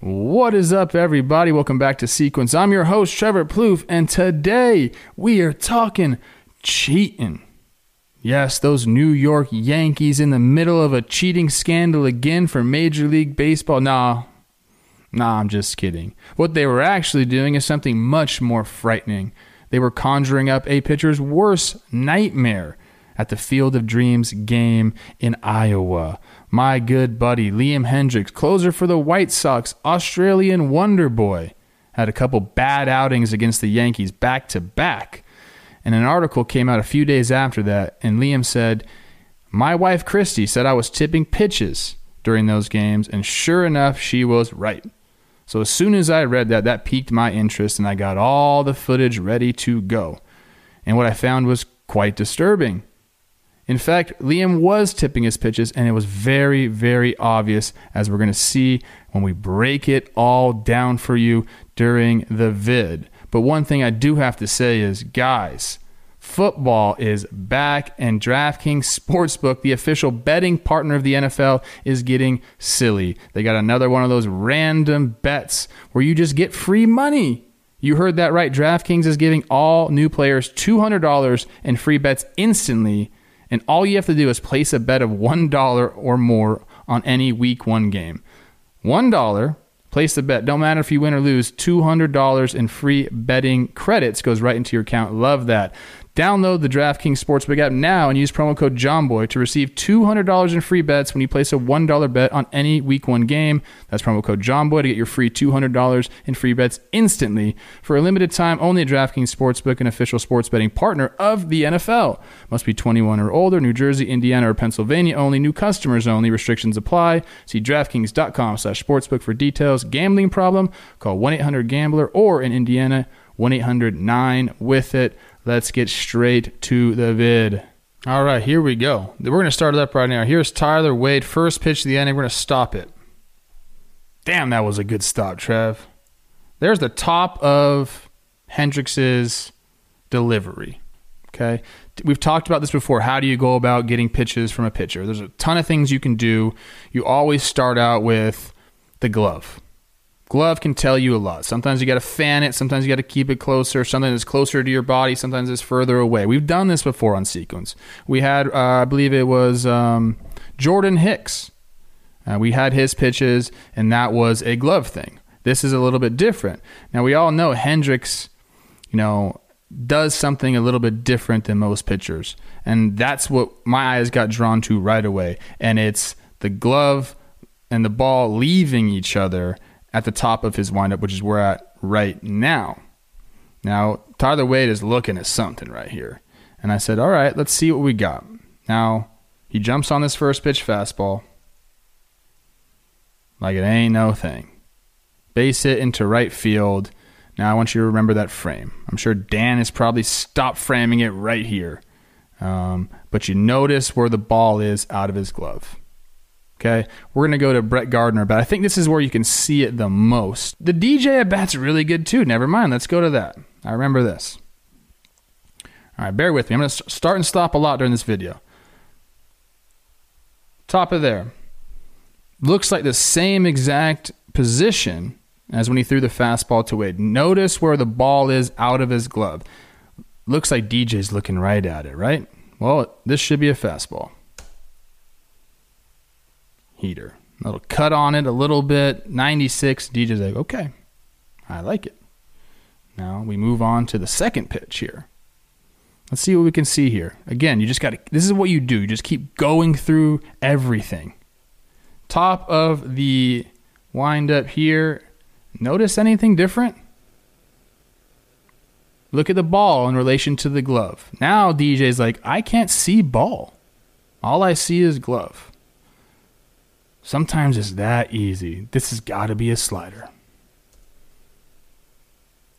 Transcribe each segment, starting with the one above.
What is up, everybody? Welcome back to Sequence. I'm your host, Trevor Plouffe, and today we are talking cheating. Yes, those New York Yankees in the middle of a cheating scandal again for Major League Baseball. Nah, nah, I'm just kidding. What they were actually doing is something much more frightening. They were conjuring up a pitcher's worst nightmare at the Field of Dreams game in Iowa my good buddy Liam Hendriks, closer for the White Sox, Australian Wonder Boy, had a couple bad outings against the Yankees back to back. And an article came out a few days after that, and Liam said, My wife Kristi said I was tipping pitches during those games, and sure enough, she was right. So as soon as I read that, that piqued my interest, and I got all the footage ready to go. And what I found was quite disturbing. In fact, Liam was tipping his pitches, and it was very, very obvious, as we're going to see when we break it all down for you during the vid. But one thing I do have to say is, guys, football is back, and DraftKings Sportsbook, the official betting partner of the NFL, is getting silly. They got another one of those random bets where you just get free money. You heard that right. DraftKings is giving all new players $200 in free bets instantly and all you have to do is place a bet of $1 or more on any week one game. $1, place the bet. Don't matter if you win or lose, $200 in free betting credits goes right into your account. Love that. Download the DraftKings Sportsbook app now and use promo code JOHNBOY to receive $200 in free bets when you place a $1 bet on any week one game. That's promo code JOHNBOY to get your free $200 in free bets instantly for a limited time only at DraftKings Sportsbook, an official sports betting partner of the NFL. Must be 21 or older, New Jersey, Indiana, or Pennsylvania only. New customers only. Restrictions apply. See DraftKings.com slash sportsbook for details. Gambling problem? Call 1-800-GAMBLER or in Indiana, 1-800-9-WITH-IT. Let's get straight to the vid. All right, here we go. We're going to start it up right now. Here's Tyler Wade, first pitch to the inning. We're going to stop it. Damn, that was a good stop, Trev. There's the top of Hendriks's delivery. Okay. We've talked about this before. How do you go about getting pitches from a pitcher? There's a ton of things you can do. You always start out with the glove. Glove can tell you a lot. Sometimes you got to fan it. Sometimes you got to keep it closer. Something that's closer to your body. Sometimes it's further away. We've done this before on sequence. We had, uh, I believe it was um, Jordan Hicks. Uh, we had his pitches, and that was a glove thing. This is a little bit different. Now we all know Hendriks, you know, does something a little bit different than most pitchers, and that's what my eyes got drawn to right away. And it's the glove and the ball leaving each other at the top of his windup, which is where we're at right now. Now, Tyler Wade is looking at something right here. And I said, all right, let's see what we got. Now, he jumps on this first pitch fastball like it ain't no thing. Base hit into right field. Now, I want you to remember that frame. I'm sure Dan has probably stopped framing it right here. Um, but you notice where the ball is out of his glove. Okay, we're gonna go to Brett Gardner, but I think this is where you can see it the most. The DJ at bat's really good too. Never mind, let's go to that. I remember this. All right, bear with me. I'm gonna start and stop a lot during this video. Top of there. Looks like the same exact position as when he threw the fastball to Wade. Notice where the ball is out of his glove. Looks like DJ's looking right at it, right? Well, this should be a fastball heater. A little cut on it a little bit. 96. DJ's like, okay, I like it. Now we move on to the second pitch here. Let's see what we can see here. Again, you just got to, this is what you do. You just keep going through everything. Top of the wind up here. Notice anything different? Look at the ball in relation to the glove. Now DJ's like, I can't see ball. All I see is glove. Sometimes it's that easy. This has got to be a slider.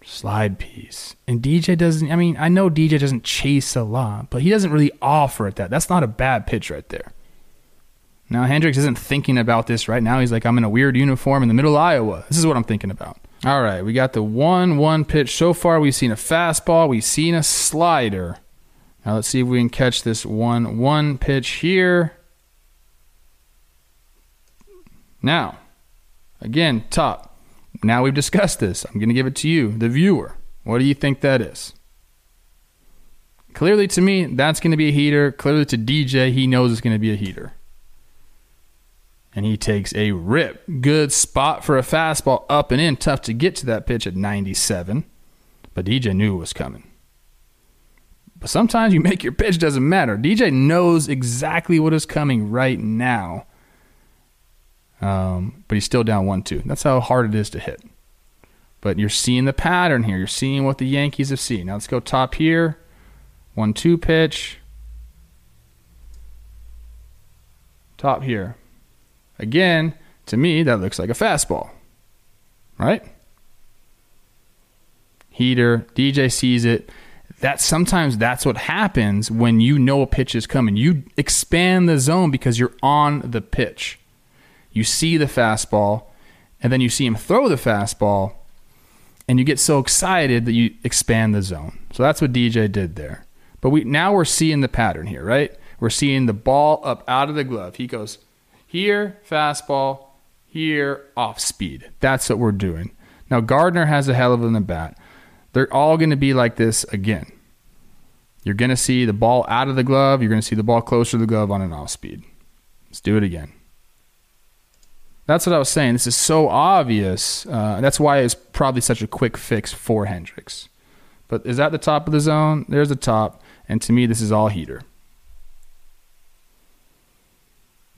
slide piece. And DJ doesn't, I mean, I know DJ doesn't chase a lot, but he doesn't really offer at that. That's not a bad pitch right there. Now, Hendriks isn't thinking about this right now. He's like, I'm in a weird uniform in the middle of Iowa. This is what I'm thinking about. All right, we got the 1 1 pitch. So far, we've seen a fastball, we've seen a slider. Now, let's see if we can catch this 1 1 pitch here. Now, again, top. Now we've discussed this. I'm going to give it to you, the viewer. What do you think that is? Clearly, to me, that's going to be a heater. Clearly, to DJ, he knows it's going to be a heater. And he takes a rip. Good spot for a fastball up and in. Tough to get to that pitch at 97. But DJ knew it was coming. But sometimes you make your pitch, doesn't matter. DJ knows exactly what is coming right now. Um, but he's still down 1 2. That's how hard it is to hit. But you're seeing the pattern here. You're seeing what the Yankees have seen. Now let's go top here. 1 2 pitch. Top here. Again, to me, that looks like a fastball. Right? Heater. DJ sees it. That sometimes that's what happens when you know a pitch is coming. You expand the zone because you're on the pitch. You see the fastball, and then you see him throw the fastball, and you get so excited that you expand the zone. So that's what DJ did there. But we now we're seeing the pattern here, right? We're seeing the ball up out of the glove. He goes here, fastball, here, off speed. That's what we're doing. Now Gardner has a hell of an bat. They're all going to be like this again. You're going to see the ball out of the glove. You're going to see the ball closer to the glove on an off speed. Let's do it again. That's what I was saying. This is so obvious. Uh, that's why it's probably such a quick fix for Hendriks. But is that the top of the zone? There's the top. And to me, this is all heater.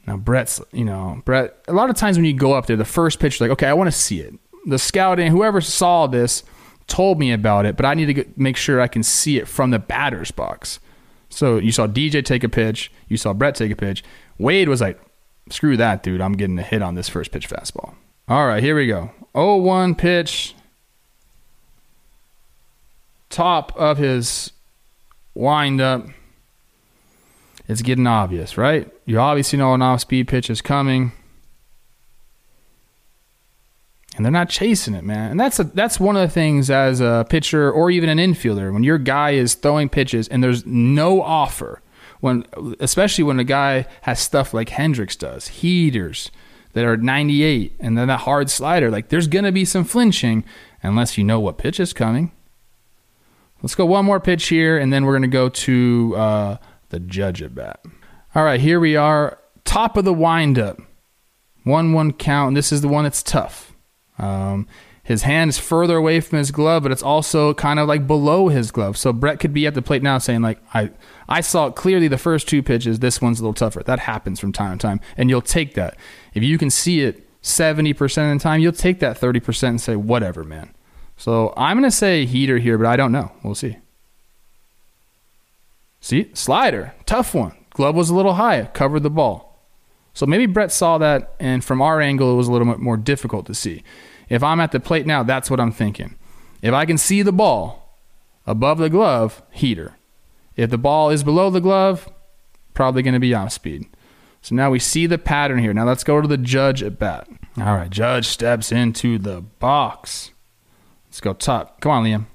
Now, Brett's, you know, Brett, a lot of times when you go up there, the first pitch, like, okay, I want to see it. The scouting, whoever saw this, told me about it, but I need to get, make sure I can see it from the batter's box. So you saw DJ take a pitch, you saw Brett take a pitch. Wade was like, screw that, dude. I'm getting a hit on this first pitch fastball. All right, here we go. 0 1 pitch. Top of his windup. It's getting obvious, right? You obviously know an off speed pitch is coming. And they're not chasing it, man. And that's a, that's one of the things as a pitcher or even an infielder when your guy is throwing pitches and there's no offer when especially when a guy has stuff like Hendriks does, heaters that are 98 and then that hard slider, like there's going to be some flinching unless you know what pitch is coming. Let's go one more pitch here and then we're going to go to uh, the judge at bat. All right, here we are, top of the windup. 1 1 count. This is the one that's tough. Um, his hand is further away from his glove, but it's also kind of like below his glove. So Brett could be at the plate now saying, like, I, I saw it clearly the first two pitches. This one's a little tougher. That happens from time to time. And you'll take that. If you can see it 70% of the time, you'll take that 30% and say, whatever, man. So I'm going to say heater here, but I don't know. We'll see. See, slider, tough one. Glove was a little high, covered the ball. So maybe Brett saw that, and from our angle, it was a little bit more difficult to see. If I'm at the plate now, that's what I'm thinking. If I can see the ball above the glove, heater. If the ball is below the glove, probably going to be off speed. So now we see the pattern here. Now let's go to the judge at bat. All right, judge steps into the box. Let's go top. Come on, Liam.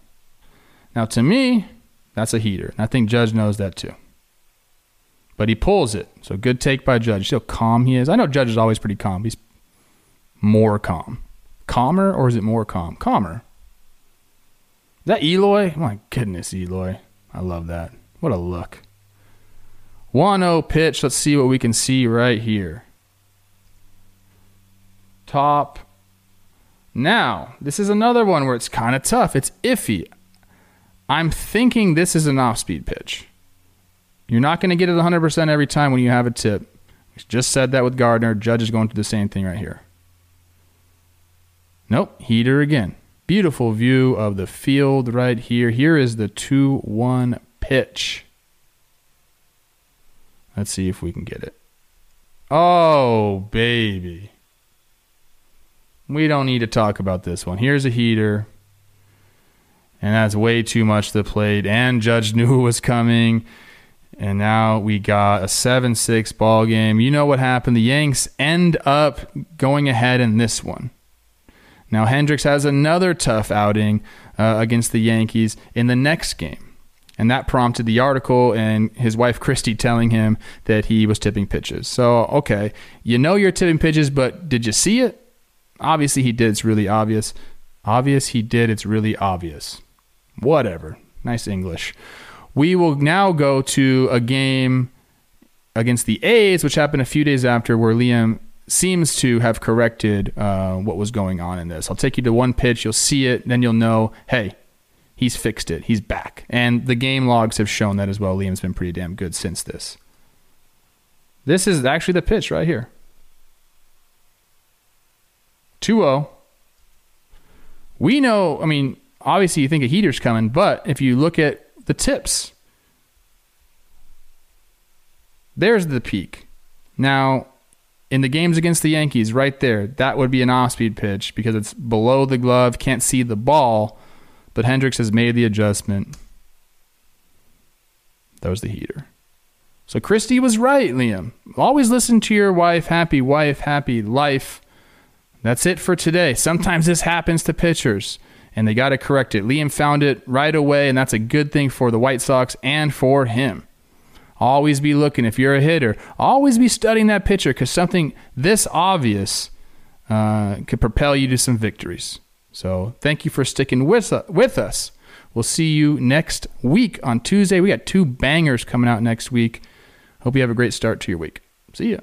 Now to me, that's a heater. And I think Judge knows that too. But he pulls it. So good take by Judge. See how calm he is? I know Judge is always pretty calm. He's more calm. Calmer or is it more calm? Calmer. Is that Eloy? My goodness, Eloy. I love that. What a look. 1 0 pitch. Let's see what we can see right here. Top. Now, this is another one where it's kind of tough. It's iffy. I'm thinking this is an off speed pitch. You're not going to get it 100% every time when you have a tip. Just said that with Gardner. Judge is going to do the same thing right here. Nope, heater again. Beautiful view of the field right here. Here is the 2 1 pitch. Let's see if we can get it. Oh, baby. We don't need to talk about this one. Here's a heater. and that's way too much to the plate. And Judge knew was coming. And now we got a 7 6 ball game. You know what happened. The Yanks end up going ahead in this one. Now, Hendriks has another tough outing uh, against the Yankees in the next game. And that prompted the article and his wife Kristi telling him that he was tipping pitches. So, okay, you know you're tipping pitches, but did you see it? Obviously, he did. It's really obvious. Obvious he did. It's really obvious. Whatever. Nice English. We will now go to a game against the A's, which happened a few days after, where Liam seems to have corrected uh, what was going on in this. I'll take you to one pitch, you'll see it, then you'll know, hey, he's fixed it. He's back. And the game logs have shown that as well. Liam's been pretty damn good since this. This is actually the pitch right here 2 0. We know, I mean, obviously you think a heater's coming, but if you look at the tips, there's the peak. Now, in the games against the Yankees, right there, that would be an off speed pitch because it's below the glove, can't see the ball. But Hendriks has made the adjustment. That was the heater. So Kristi was right, Liam. Always listen to your wife. Happy wife, happy life. That's it for today. Sometimes this happens to pitchers, and they got to correct it. Liam found it right away, and that's a good thing for the White Sox and for him. Always be looking. If you're a hitter, always be studying that pitcher because something this obvious uh, could propel you to some victories. So thank you for sticking with, uh, with us. We'll see you next week on Tuesday. We got two bangers coming out next week. Hope you have a great start to your week. See ya.